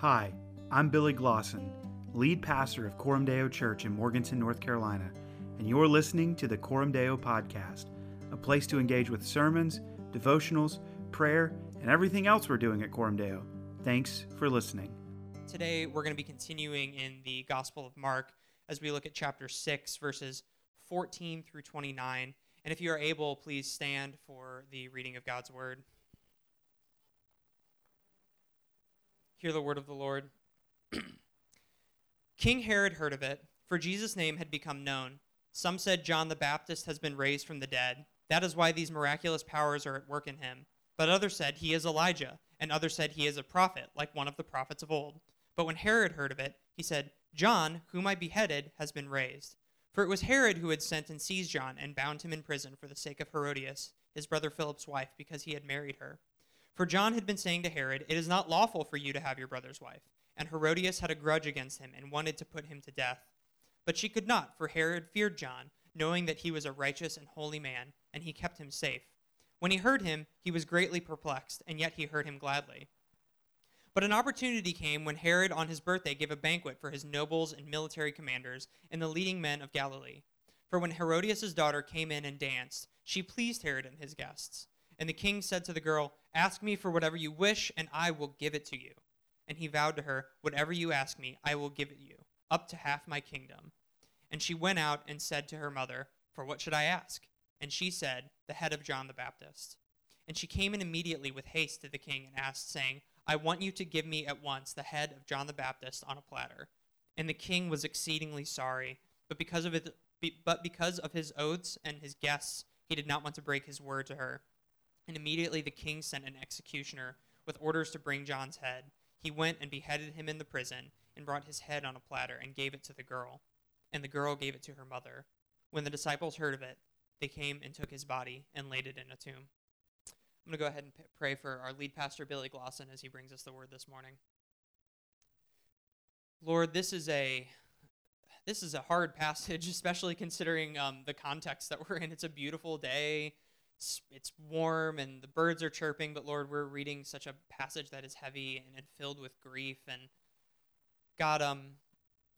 Hi, I'm Billy Glosson, lead pastor of Coram Deo Church in Morganton, North Carolina, and you're listening to the Coram Deo Podcast, a place to engage with sermons, devotionals, prayer, and everything else we're doing at Coram Deo. Thanks for listening. Today, we're going to be continuing in the Gospel of Mark as we look at chapter 6, verses 14 through 29. And if you are able, please stand for the reading of God's Word. Hear the word of the Lord. King Herod heard of it, for Jesus' name had become known. Some said John the Baptist has been raised from the dead. That is why these miraculous powers are at work in him. But others said he is Elijah, and others said he is a prophet, like one of the prophets of old. But when Herod heard of it, he said, John, whom I beheaded, has been raised. For it was Herod who had sent and seized John and bound him in prison for the sake of Herodias, his brother Philip's wife, because he had married her. For John had been saying to Herod, It is not lawful for you to have your brother's wife. And Herodias had a grudge against him and wanted to put him to death. But she could not, for Herod feared John, knowing that he was a righteous and holy man, and he kept him safe. When he heard him, he was greatly perplexed, and yet he heard him gladly. But an opportunity came when Herod on his birthday gave a banquet for his nobles and military commanders and the leading men of Galilee. For when Herodias' daughter came in and danced, she pleased Herod and his guests. And the king said to the girl, Ask me for whatever you wish, and I will give it to you. And he vowed to her, Whatever you ask me, I will give it you, up to half my kingdom. And she went out and said to her mother, For what should I ask? And she said, The head of John the Baptist. And she came in immediately with haste to the king and asked, saying, I want you to give me at once the head of John the Baptist on a platter. And the king was exceedingly sorry, but because of it, but because of his oaths and his guests, he did not want to break his word to her. And immediately the king sent an executioner with orders to bring John's head. He went and beheaded him in the prison, and brought his head on a platter, and gave it to the girl. And the girl gave it to her mother. When the disciples heard of it, they came and took his body and laid it in a tomb. I'm going to go ahead and p- pray for our lead pastor, Billy Glosson, as he brings us the word this morning. Lord, this is a this is a hard passage, especially considering um, the context that we're in. It's a beautiful day it's, it's warm and the birds are chirping, but Lord, we're reading such a passage that is heavy and, and filled with grief. And God, um,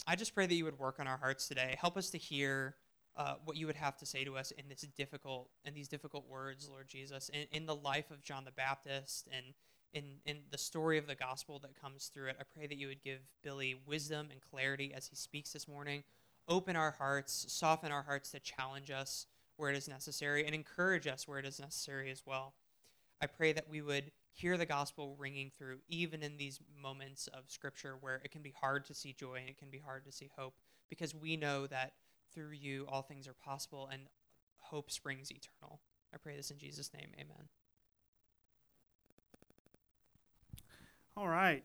I just pray that you would work on our hearts today. Help us to hear uh, what you would have to say to us in this difficult in these difficult words, Lord Jesus, in, in the life of John the Baptist and in, in the story of the gospel that comes through it. I pray that you would give Billy wisdom and clarity as he speaks this morning. Open our hearts, soften our hearts to challenge us where it is necessary and encourage us where it is necessary as well. I pray that we would hear the gospel ringing through, even in these moments of scripture where it can be hard to see joy and it can be hard to see hope, because we know that through you all things are possible and hope springs eternal. I pray this in Jesus' name. Amen. All right.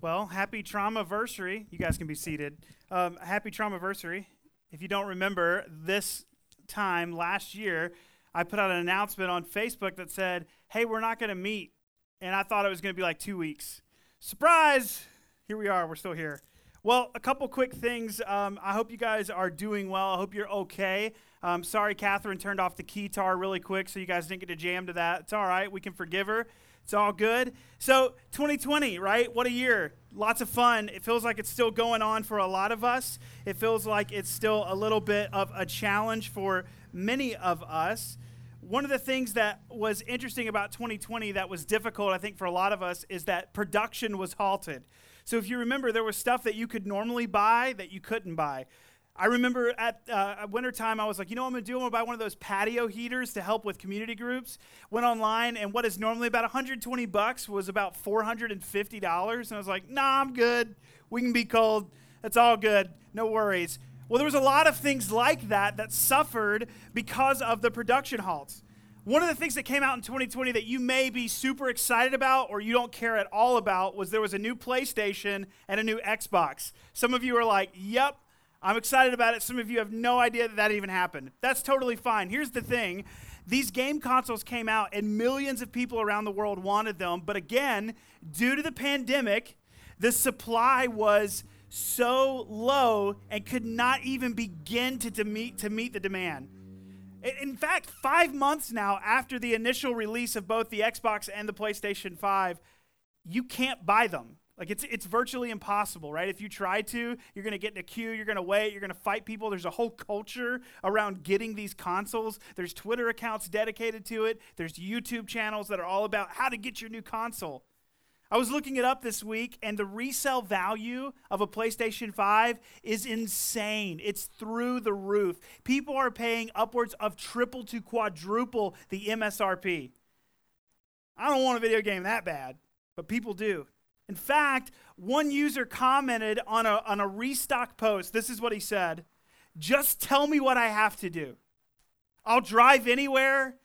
Well, happy trauma anniversary. You guys can be seated. Um, happy trauma anniversary. If you don't remember, this time last year, I put out an announcement on Facebook that said, hey, we're not going to meet. And I thought it was going to be like two weeks. Surprise! Here we are. We're still here. Well, a couple quick things. Um, I hope you guys are doing well. I hope you're okay. Um, sorry, Catherine turned off the keytar really quick, so you guys didn't get to jam to that. It's all right. We can forgive her. It's all good. So, 2020, right? What a year. Lots of fun. It feels like it's still going on for a lot of us. It feels like it's still a little bit of a challenge for many of us. One of the things that was interesting about 2020 that was difficult, I think, for a lot of us is that production was halted. So, if you remember, there was stuff that you could normally buy that you couldn't buy. I remember at uh, wintertime, I was like, you know what I'm going to do? I'm going to buy one of those patio heaters to help with community groups. Went online, and what is normally about 120 bucks was about $450. And I was like, nah, I'm good. We can be cold. That's all good. No worries. Well, there was a lot of things like that that suffered because of the production halts. One of the things that came out in 2020 that you may be super excited about or you don't care at all about was there was a new PlayStation and a new Xbox. Some of you are like, yep, I'm excited about it. Some of you have no idea that that even happened. That's totally fine. Here's the thing these game consoles came out, and millions of people around the world wanted them. But again, due to the pandemic, the supply was so low and could not even begin to, to, meet, to meet the demand. In fact, five months now after the initial release of both the Xbox and the PlayStation 5, you can't buy them. Like it's it's virtually impossible, right? If you try to, you're going to get in a queue, you're going to wait, you're going to fight people. There's a whole culture around getting these consoles. There's Twitter accounts dedicated to it. There's YouTube channels that are all about how to get your new console. I was looking it up this week, and the resale value of a PlayStation 5 is insane. It's through the roof. People are paying upwards of triple to quadruple the MSRP. I don't want a video game that bad, but people do. In fact, one user commented on a, on a restock post. This is what he said Just tell me what I have to do. I'll drive anywhere,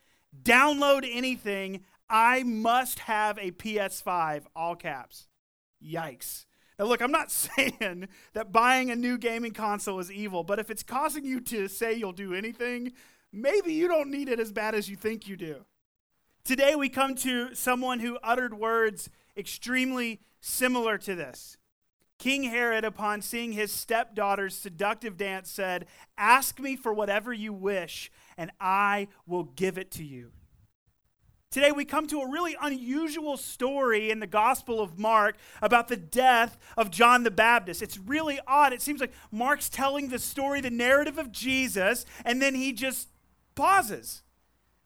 download anything. I must have a PS5, all caps. Yikes. Now, look, I'm not saying that buying a new gaming console is evil, but if it's causing you to say you'll do anything, maybe you don't need it as bad as you think you do. Today, we come to someone who uttered words extremely similar to this. King Herod, upon seeing his stepdaughter's seductive dance, said, Ask me for whatever you wish, and I will give it to you. Today, we come to a really unusual story in the Gospel of Mark about the death of John the Baptist. It's really odd. It seems like Mark's telling the story, the narrative of Jesus, and then he just pauses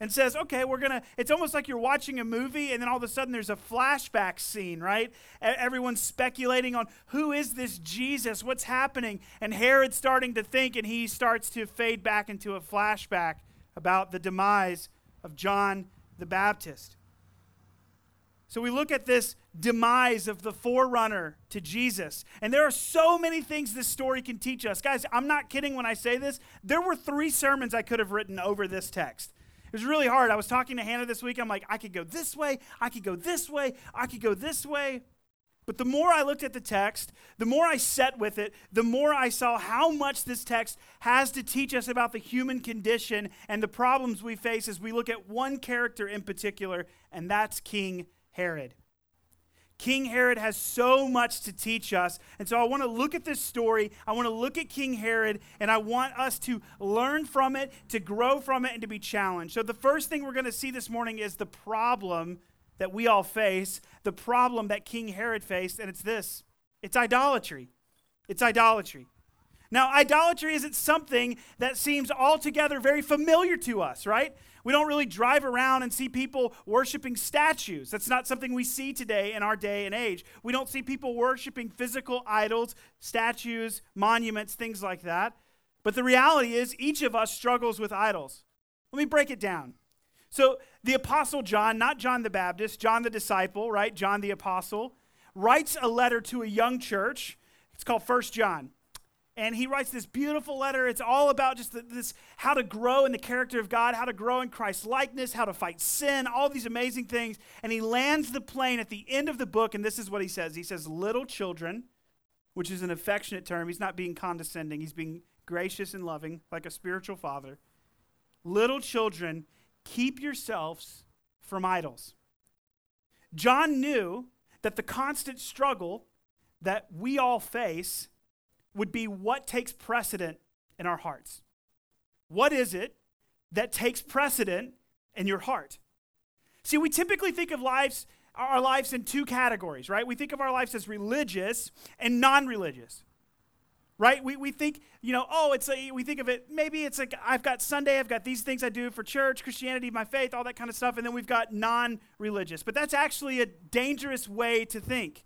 and says, okay, we're going to, it's almost like you're watching a movie and then all of a sudden there's a flashback scene, right? Everyone's speculating on who is this Jesus? What's happening? And Herod's starting to think and he starts to fade back into a flashback about the demise of John the Baptist. So we look at this demise of the forerunner to Jesus. And there are so many things this story can teach us. Guys, I'm not kidding when I say this. There were three sermons I could have written over this text. It was really hard. I was talking to Hannah this week. I'm like, I could go this way, I could go this way, I could go this way. But the more I looked at the text, the more I sat with it, the more I saw how much this text has to teach us about the human condition and the problems we face as we look at one character in particular, and that's King Herod. King Herod has so much to teach us. And so I want to look at this story. I want to look at King Herod, and I want us to learn from it, to grow from it, and to be challenged. So the first thing we're going to see this morning is the problem that we all face, the problem that King Herod faced, and it's this it's idolatry. It's idolatry. Now, idolatry isn't something that seems altogether very familiar to us, right? We don't really drive around and see people worshiping statues. That's not something we see today in our day and age. We don't see people worshiping physical idols, statues, monuments, things like that. But the reality is, each of us struggles with idols. Let me break it down. So, the Apostle John, not John the Baptist, John the disciple, right? John the Apostle, writes a letter to a young church. It's called First John and he writes this beautiful letter. It's all about just this how to grow in the character of God, how to grow in Christ's likeness, how to fight sin, all these amazing things. And he lands the plane at the end of the book, and this is what he says. He says, Little children, which is an affectionate term. He's not being condescending, he's being gracious and loving, like a spiritual father. Little children, keep yourselves from idols. John knew that the constant struggle that we all face would be what takes precedent in our hearts. What is it that takes precedent in your heart? See, we typically think of lives, our lives in two categories, right? We think of our lives as religious and non religious, right? We, we think, you know, oh, it's a, we think of it, maybe it's like I've got Sunday, I've got these things I do for church, Christianity, my faith, all that kind of stuff, and then we've got non religious. But that's actually a dangerous way to think.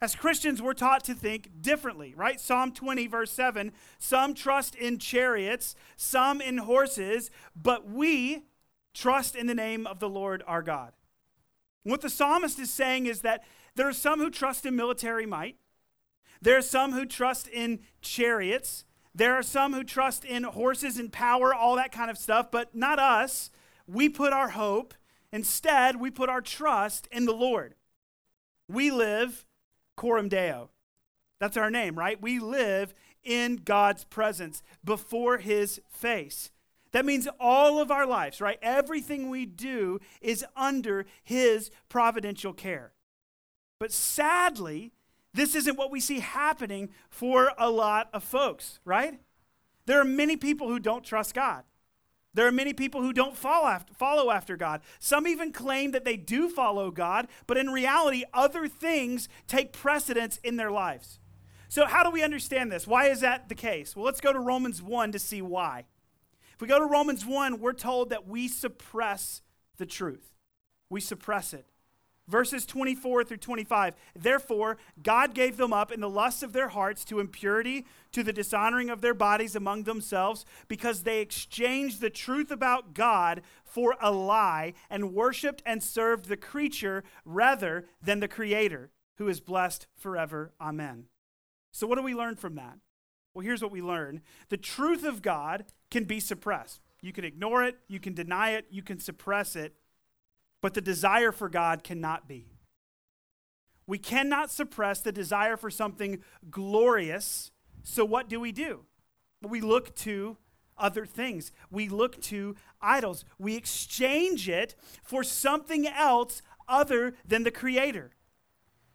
As Christians, we're taught to think differently, right? Psalm 20, verse 7 some trust in chariots, some in horses, but we trust in the name of the Lord our God. What the psalmist is saying is that there are some who trust in military might, there are some who trust in chariots, there are some who trust in horses and power, all that kind of stuff, but not us. We put our hope, instead, we put our trust in the Lord. We live Coram Deo. That's our name, right? We live in God's presence before his face. That means all of our lives, right? Everything we do is under his providential care. But sadly, this isn't what we see happening for a lot of folks, right? There are many people who don't trust God. There are many people who don't follow after, God. Some even claim that they do follow God, but in reality, other things take precedence in their lives. So, how do we understand this? Why is that the case? Well, let's go to Romans 1 to see why. If we go to Romans 1, we're told that we suppress the truth, we suppress it. Verses 24 through 25. Therefore, God gave them up in the lusts of their hearts to impurity, to the dishonoring of their bodies among themselves, because they exchanged the truth about God for a lie and worshiped and served the creature rather than the Creator, who is blessed forever. Amen. So, what do we learn from that? Well, here's what we learn the truth of God can be suppressed. You can ignore it, you can deny it, you can suppress it but the desire for God cannot be. We cannot suppress the desire for something glorious. So, what do we do? We look to other things. We look to idols. We exchange it for something else other than the Creator.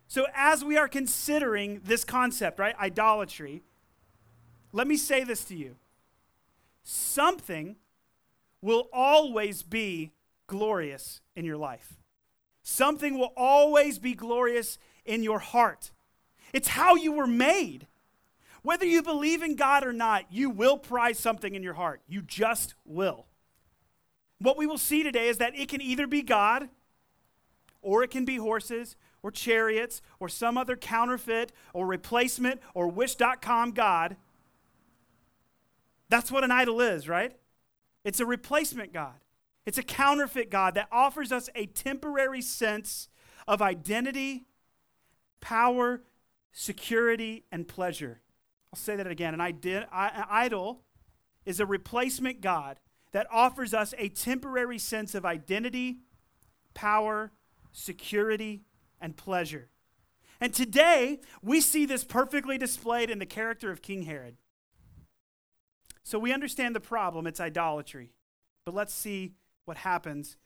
So, as we are considering this concept, right, idolatry, let me say this to you something will always be glorious in your life. Something will always be glorious in your heart. It's how you were made. Whether you believe in God or not, you will prize something in your heart. You just will. What we will see today is that it can either be God, or it can be horses, or chariots, or some other counterfeit, or replacement, or wish.com God. That's what an idol is, right? It's a replacement God. It's a counterfeit God that offers us a temporary sense of identity, power, security, and pleasure. I'll say that again. An, ide- an idol is a replacement God that offers us a temporary sense of identity, power, security, and pleasure. And today, we see this perfectly displayed in the character of King Herod. So we understand the problem, it's idolatry. But let's see what happens.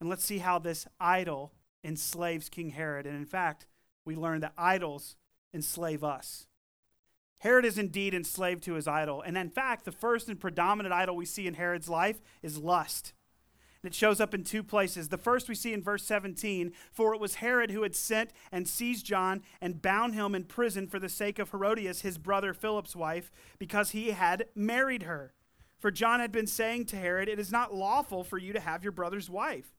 And let's see how this idol enslaves King Herod. And in fact, we learn that idols enslave us. Herod is indeed enslaved to his idol. And in fact, the first and predominant idol we see in Herod's life is lust. And it shows up in two places. The first we see in verse 17 For it was Herod who had sent and seized John and bound him in prison for the sake of Herodias, his brother Philip's wife, because he had married her. For John had been saying to Herod, It is not lawful for you to have your brother's wife.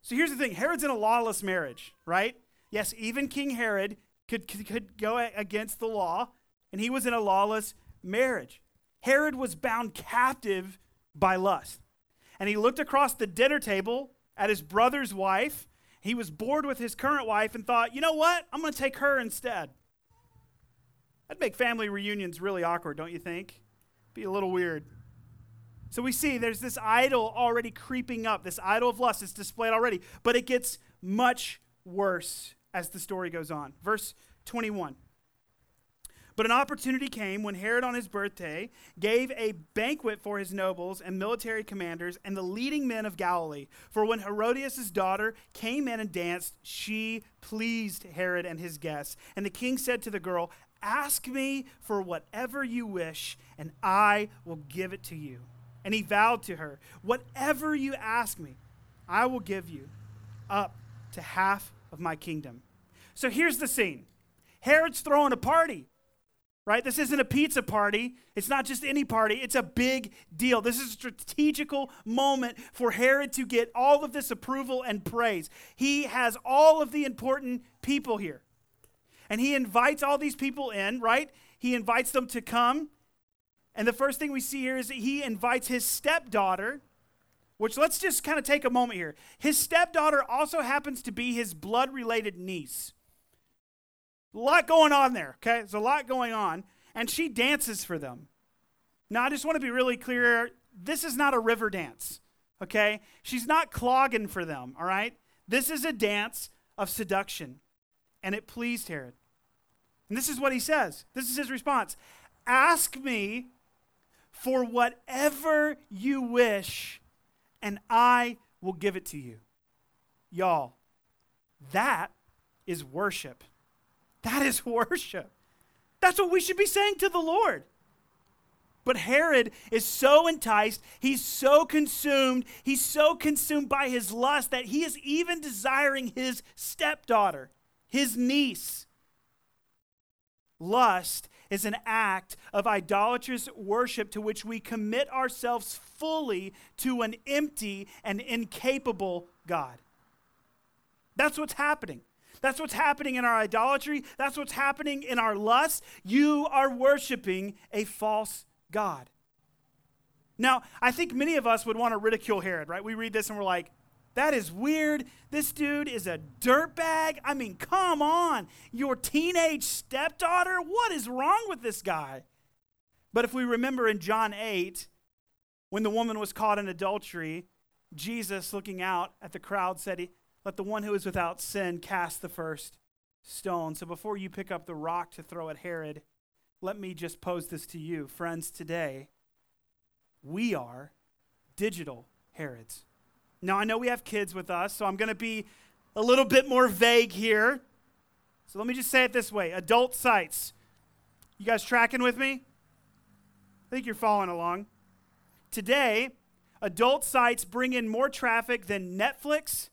So here's the thing Herod's in a lawless marriage, right? Yes, even King Herod could, could, could go against the law, and he was in a lawless marriage. Herod was bound captive by lust. And he looked across the dinner table at his brother's wife. He was bored with his current wife and thought, you know what? I'm going to take her instead. That'd make family reunions really awkward, don't you think? Be a little weird. So we see there's this idol already creeping up, this idol of lust is displayed already, but it gets much worse as the story goes on. Verse 21. But an opportunity came when Herod, on his birthday, gave a banquet for his nobles and military commanders and the leading men of Galilee. For when Herodias' daughter came in and danced, she pleased Herod and his guests. And the king said to the girl, Ask me for whatever you wish, and I will give it to you. And he vowed to her, Whatever you ask me, I will give you up to half of my kingdom. So here's the scene Herod's throwing a party, right? This isn't a pizza party. It's not just any party, it's a big deal. This is a strategical moment for Herod to get all of this approval and praise. He has all of the important people here. And he invites all these people in, right? He invites them to come and the first thing we see here is that he invites his stepdaughter, which let's just kind of take a moment here. His stepdaughter also happens to be his blood related niece. A lot going on there, okay? There's a lot going on. And she dances for them. Now, I just want to be really clear this is not a river dance, okay? She's not clogging for them, all right? This is a dance of seduction. And it pleased Herod. And this is what he says. This is his response Ask me for whatever you wish, and I will give it to you. Y'all, that is worship. That is worship. That's what we should be saying to the Lord. But Herod is so enticed, he's so consumed, he's so consumed by his lust that he is even desiring his stepdaughter, his niece. Lust is an act of idolatrous worship to which we commit ourselves fully to an empty and incapable God. That's what's happening. That's what's happening in our idolatry. That's what's happening in our lust. You are worshiping a false God. Now, I think many of us would want to ridicule Herod, right? We read this and we're like, that is weird. This dude is a dirtbag. I mean, come on. Your teenage stepdaughter? What is wrong with this guy? But if we remember in John 8, when the woman was caught in adultery, Jesus, looking out at the crowd, said, Let the one who is without sin cast the first stone. So before you pick up the rock to throw at Herod, let me just pose this to you. Friends, today, we are digital Herods. Now, I know we have kids with us, so I'm going to be a little bit more vague here. So let me just say it this way adult sites. You guys tracking with me? I think you're following along. Today, adult sites bring in more traffic than Netflix,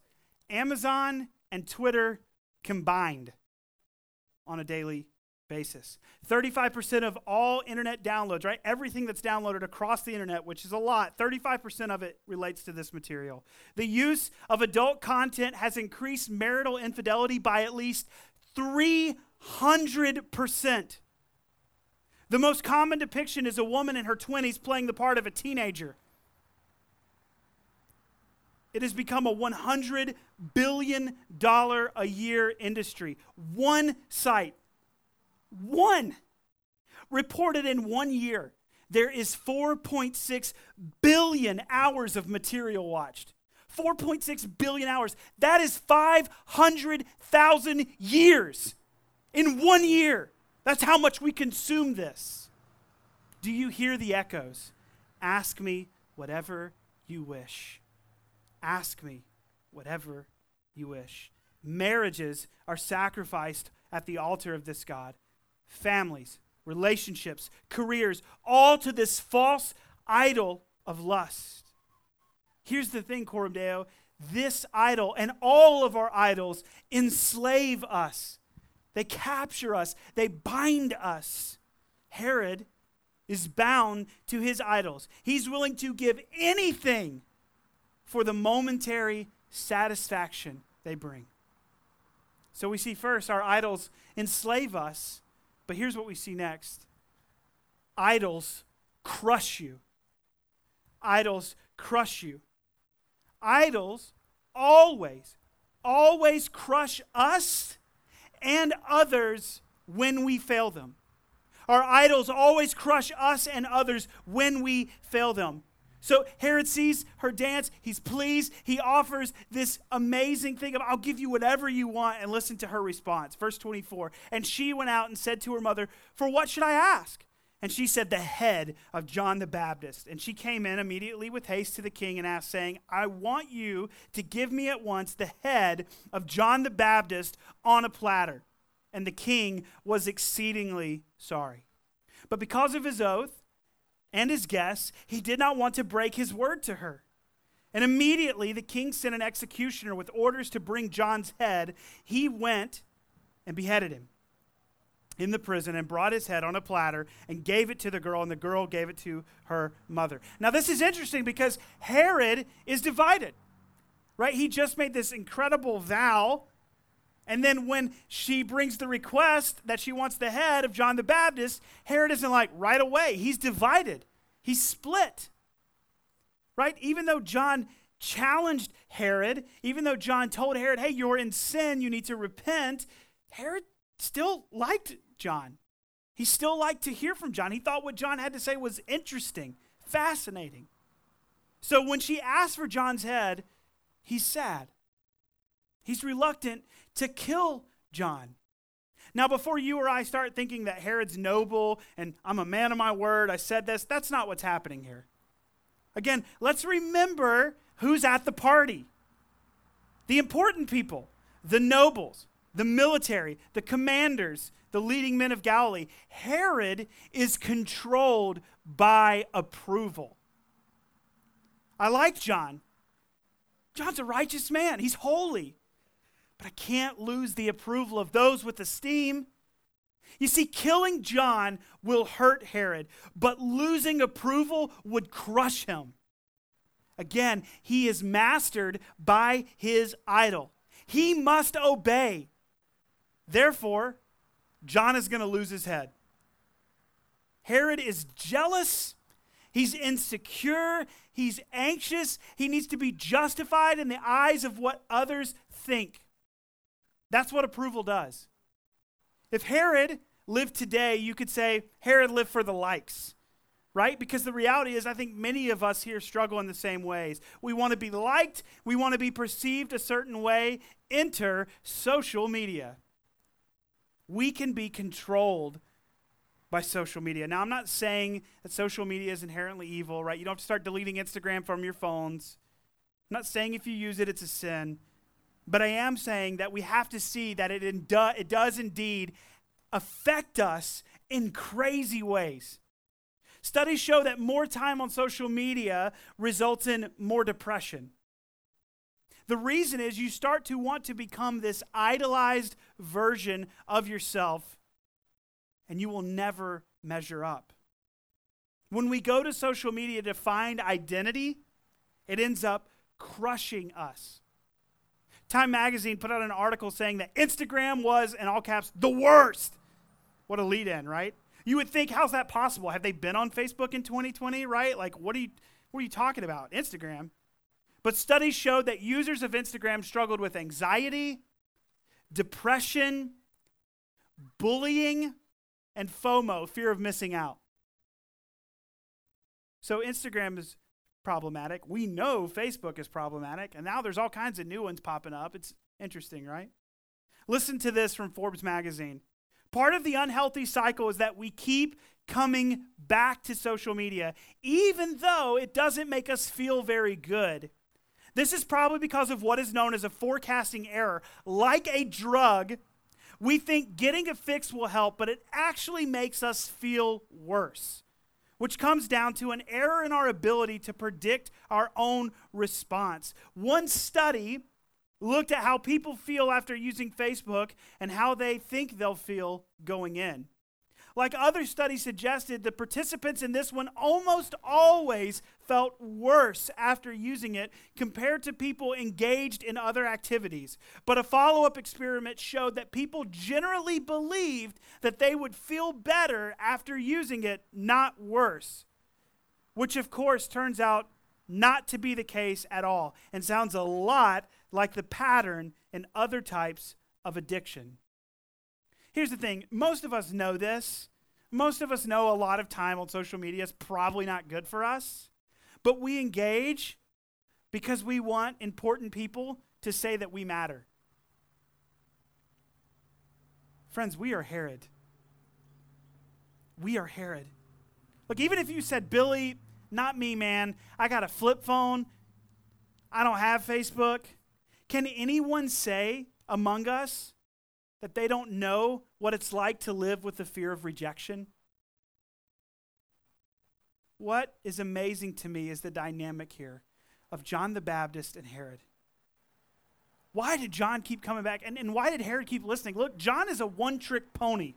Amazon, and Twitter combined on a daily basis. 35% of all internet downloads, right? Everything that's downloaded across the internet, which is a lot, 35% of it relates to this material. The use of adult content has increased marital infidelity by at least 300%. The most common depiction is a woman in her 20s playing the part of a teenager. It has become a $100 billion a year industry. One site one reported in one year. There is 4.6 billion hours of material watched. 4.6 billion hours. That is 500,000 years in one year. That's how much we consume this. Do you hear the echoes? Ask me whatever you wish. Ask me whatever you wish. Marriages are sacrificed at the altar of this God families, relationships, careers, all to this false idol of lust. Here's the thing, Coram Deo this idol and all of our idols enslave us, they capture us, they bind us. Herod is bound to his idols. He's willing to give anything for the momentary satisfaction they bring. So we see first our idols enslave us but here's what we see next idols crush you. Idols crush you. Idols always, always crush us and others when we fail them. Our idols always crush us and others when we fail them. So Herod sees her dance. He's pleased. He offers this amazing thing of, I'll give you whatever you want. And listen to her response. Verse 24. And she went out and said to her mother, For what should I ask? And she said, The head of John the Baptist. And she came in immediately with haste to the king and asked, saying, I want you to give me at once the head of John the Baptist on a platter. And the king was exceedingly sorry. But because of his oath, and his guests, he did not want to break his word to her. And immediately the king sent an executioner with orders to bring John's head. He went and beheaded him in the prison and brought his head on a platter and gave it to the girl, and the girl gave it to her mother. Now, this is interesting because Herod is divided, right? He just made this incredible vow. And then when she brings the request that she wants the head of John the Baptist, Herod isn't like right away. He's divided. He's split. Right? Even though John challenged Herod, even though John told Herod, hey, you're in sin, you need to repent, Herod still liked John. He still liked to hear from John. He thought what John had to say was interesting, fascinating. So when she asked for John's head, he's sad. He's reluctant to kill John. Now, before you or I start thinking that Herod's noble and I'm a man of my word, I said this, that's not what's happening here. Again, let's remember who's at the party. The important people, the nobles, the military, the commanders, the leading men of Galilee. Herod is controlled by approval. I like John. John's a righteous man, he's holy. But I can't lose the approval of those with esteem. You see, killing John will hurt Herod, but losing approval would crush him. Again, he is mastered by his idol. He must obey. Therefore, John is going to lose his head. Herod is jealous. He's insecure. He's anxious. He needs to be justified in the eyes of what others think. That's what approval does. If Herod lived today, you could say Herod lived for the likes, right? Because the reality is, I think many of us here struggle in the same ways. We want to be liked, we want to be perceived a certain way. Enter social media. We can be controlled by social media. Now, I'm not saying that social media is inherently evil, right? You don't have to start deleting Instagram from your phones. I'm not saying if you use it, it's a sin. But I am saying that we have to see that it, it does indeed affect us in crazy ways. Studies show that more time on social media results in more depression. The reason is you start to want to become this idolized version of yourself, and you will never measure up. When we go to social media to find identity, it ends up crushing us. Time magazine put out an article saying that Instagram was, in all caps, the worst. What a lead in, right? You would think, how's that possible? Have they been on Facebook in 2020, right? Like, what are you, what are you talking about? Instagram. But studies showed that users of Instagram struggled with anxiety, depression, bullying, and FOMO, fear of missing out. So Instagram is problematic. We know Facebook is problematic, and now there's all kinds of new ones popping up. It's interesting, right? Listen to this from Forbes magazine. Part of the unhealthy cycle is that we keep coming back to social media, even though it doesn't make us feel very good. This is probably because of what is known as a forecasting error. Like a drug, we think getting a fix will help, but it actually makes us feel worse, which comes down to an error in our ability to predict our own response. One study looked at how people feel after using Facebook and how they think they'll feel going in. Like other studies suggested, the participants in this one almost always felt worse after using it compared to people engaged in other activities. But a follow up experiment showed that people generally believed that they would feel better after using it, not worse. Which, of course, turns out not to be the case at all and sounds a lot like the pattern in other types of addiction. Here's the thing most of us know this. Most of us know a lot of time on social media is probably not good for us, but we engage because we want important people to say that we matter. Friends, we are Herod. We are Herod. Look, even if you said, Billy, not me, man, I got a flip phone, I don't have Facebook. Can anyone say among us that they don't know what it's like to live with the fear of rejection? What is amazing to me is the dynamic here of John the Baptist and Herod. Why did John keep coming back? And, and why did Herod keep listening? Look, John is a one trick pony.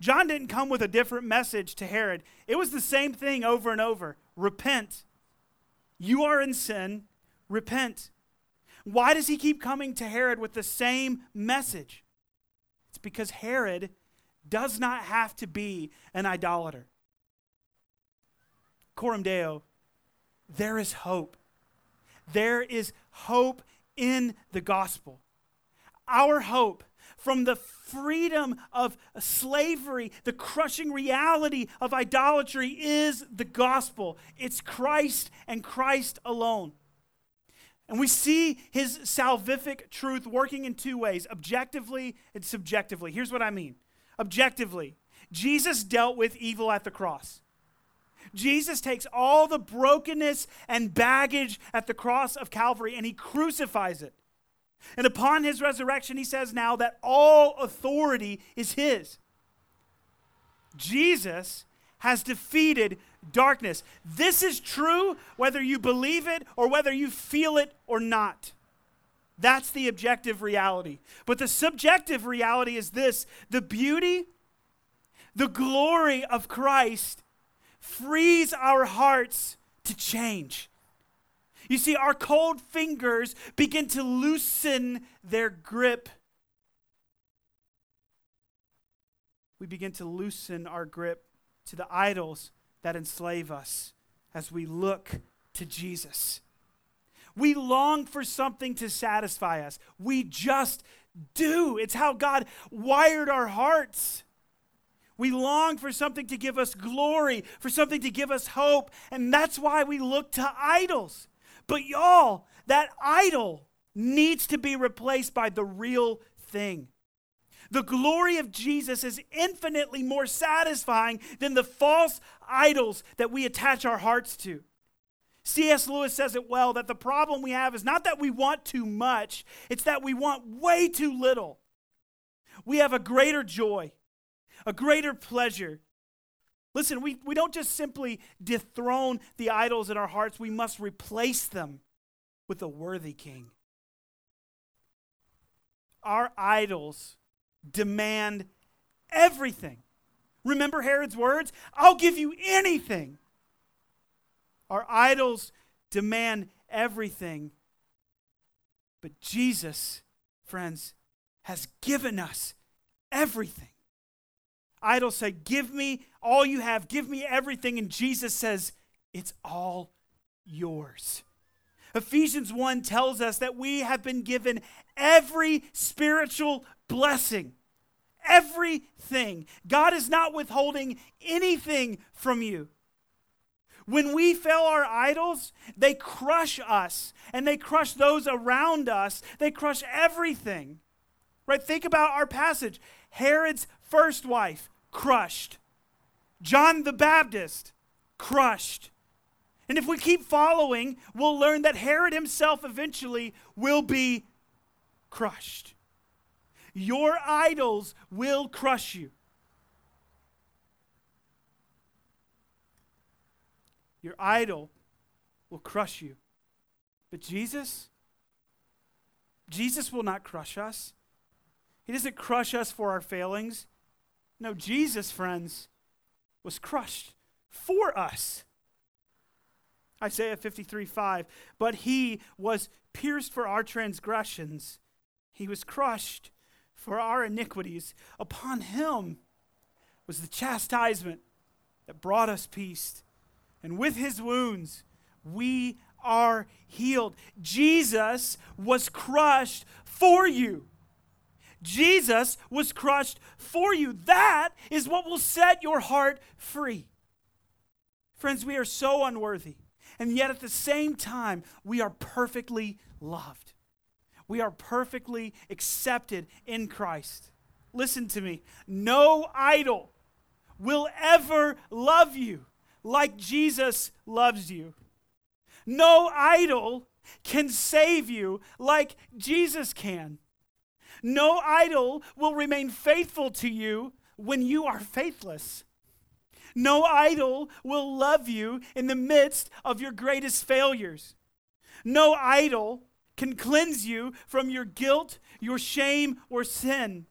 John didn't come with a different message to Herod. It was the same thing over and over repent. You are in sin. Repent. Why does he keep coming to Herod with the same message? It's because Herod does not have to be an idolater. Coram Deo, there is hope. There is hope in the gospel. Our hope from the freedom of slavery, the crushing reality of idolatry is the gospel. It's Christ and Christ alone. And we see his salvific truth working in two ways objectively and subjectively. Here's what I mean objectively, Jesus dealt with evil at the cross. Jesus takes all the brokenness and baggage at the cross of Calvary and he crucifies it. And upon his resurrection, he says now that all authority is his. Jesus has defeated darkness. This is true whether you believe it or whether you feel it or not. That's the objective reality. But the subjective reality is this the beauty, the glory of Christ frees our hearts to change. You see, our cold fingers begin to loosen their grip. We begin to loosen our grip to the idols that enslave us as we look to Jesus. We long for something to satisfy us. We just do. It's how God wired our hearts. We long for something to give us glory, for something to give us hope, and that's why we look to idols. But y'all, that idol needs to be replaced by the real thing. The glory of Jesus is infinitely more satisfying than the false idols that we attach our hearts to. C.S. Lewis says it well that the problem we have is not that we want too much, it's that we want way too little. We have a greater joy, a greater pleasure. Listen, we, we don't just simply dethrone the idols in our hearts, we must replace them with a worthy king. Our idols demand everything. Remember Herod's words? I'll give you anything. Our idols demand everything. But Jesus, friends, has given us everything. Idols say, Give me all you have, give me everything. And Jesus says, It's all yours. Ephesians 1 tells us that we have been given every spiritual blessing. Everything. God is not withholding anything from you. When we fail our idols, they crush us and they crush those around us. They crush everything. Right? Think about our passage. Herod's first wife, crushed. John the Baptist, crushed. And if we keep following, we'll learn that Herod himself eventually will be crushed. Your idols will crush you. Your idol will crush you. But Jesus, Jesus will not crush us. He doesn't crush us for our failings. No, Jesus, friends, was crushed for us. Isaiah 53 5. But he was pierced for our transgressions, he was crushed for our iniquities. Upon him was the chastisement that brought us peace. And with his wounds, we are healed. Jesus was crushed for you. Jesus was crushed for you. That is what will set your heart free. Friends, we are so unworthy. And yet at the same time, we are perfectly loved. We are perfectly accepted in Christ. Listen to me. No idol will ever love you like Jesus loves you. No idol can save you like Jesus can. No idol will remain faithful to you when you are faithless. No idol will love you in the midst of your greatest failures. No idol can cleanse you from your guilt, your shame, or sin.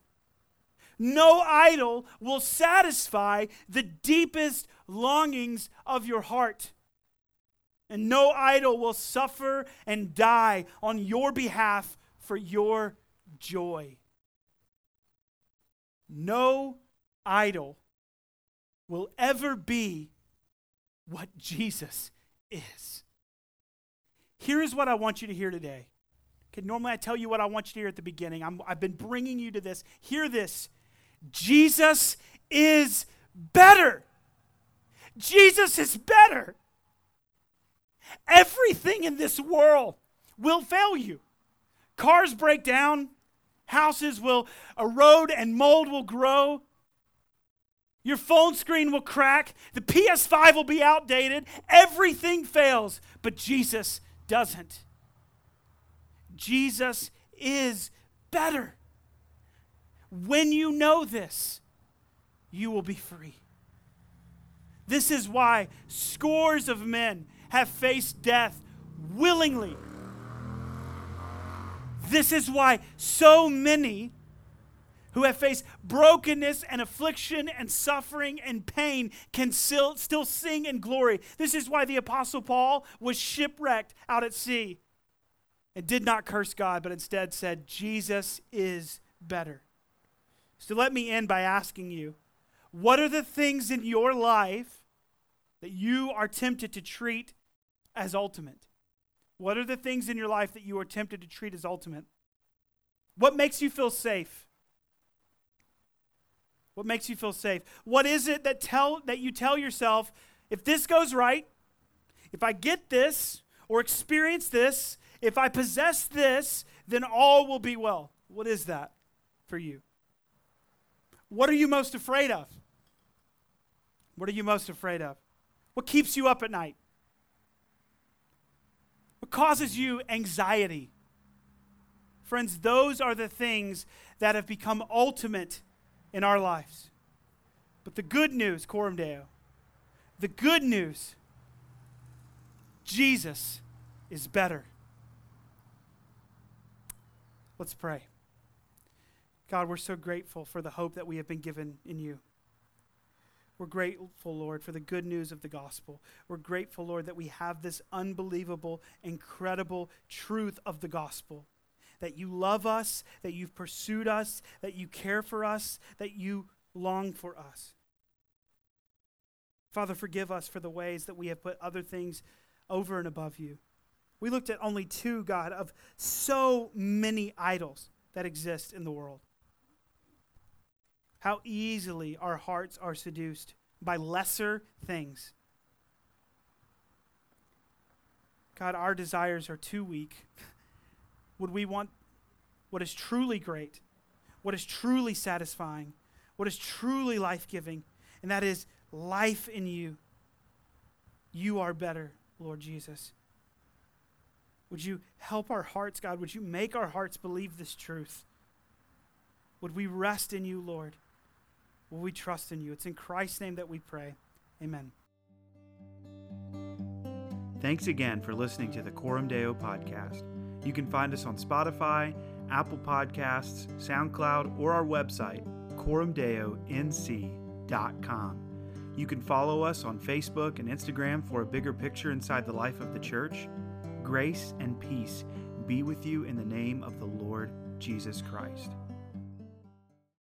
No idol will satisfy the deepest longings of your heart. And no idol will suffer and die on your behalf for your joy. No idol will ever be what Jesus is. Here's what I want you to hear today. Okay, normally I tell you what I want you to hear at the beginning. i I've been bringing you to this. Hear this Jesus is better. Jesus is better. Everything in this world will fail you. Cars break down, houses will erode, and mold will grow. Your phone screen will crack. The PS5 will be outdated. Everything fails, but Jesus doesn't. Jesus is better. When you know this, you will be free. This is why scores of men have faced death willingly. This is why so many who have faced brokenness and affliction and suffering and pain can still, still sing in glory. This is why the Apostle Paul was shipwrecked out at sea and did not curse God, but instead said, Jesus is better. So let me end by asking you what are the things in your life that you are tempted to treat as ultimate? What are the things in your life that you are tempted to treat as ultimate? What makes you feel safe? What makes you feel safe? What is it that tell that you tell yourself, if this goes right, if I get this or experience this, if I possess this, then all will be well. What is that for you? What are you most afraid of? What are you most afraid of? What keeps you up at night? What causes you anxiety? Friends, those are the things that have become ultimate in our lives. But the good news, Coram Deo, the good news, Jesus is better. Let's pray. God, we're so grateful for the hope that we have been given in you. We're grateful, Lord, for the good news of the gospel. We're grateful, Lord, that we have this unbelievable, incredible truth of the gospel that you love us, that you've pursued us, that you care for us, that you long for us. Father, forgive us for the ways that we have put other things over and above you. We looked at only two, God, of so many idols that exist in the world how easily our hearts are seduced by lesser things. God, our desires are too weak. Would we want what is truly great, what is truly satisfying, what is truly life giving, and that is life in you? You are better, Lord Jesus. Would you help our hearts, God? Would you make our hearts believe this truth? Would we rest in you, Lord? Will we trust in you? It's in Christ's name that we pray. Amen. Thanks again for listening to the Coram Deo podcast. You can find us on Spotify, Apple Podcasts, SoundCloud, or our website, coramdeonc.com. You can follow us on Facebook and Instagram for a bigger picture inside the life of the church. Grace and peace be with you in the name of the Lord Jesus Christ.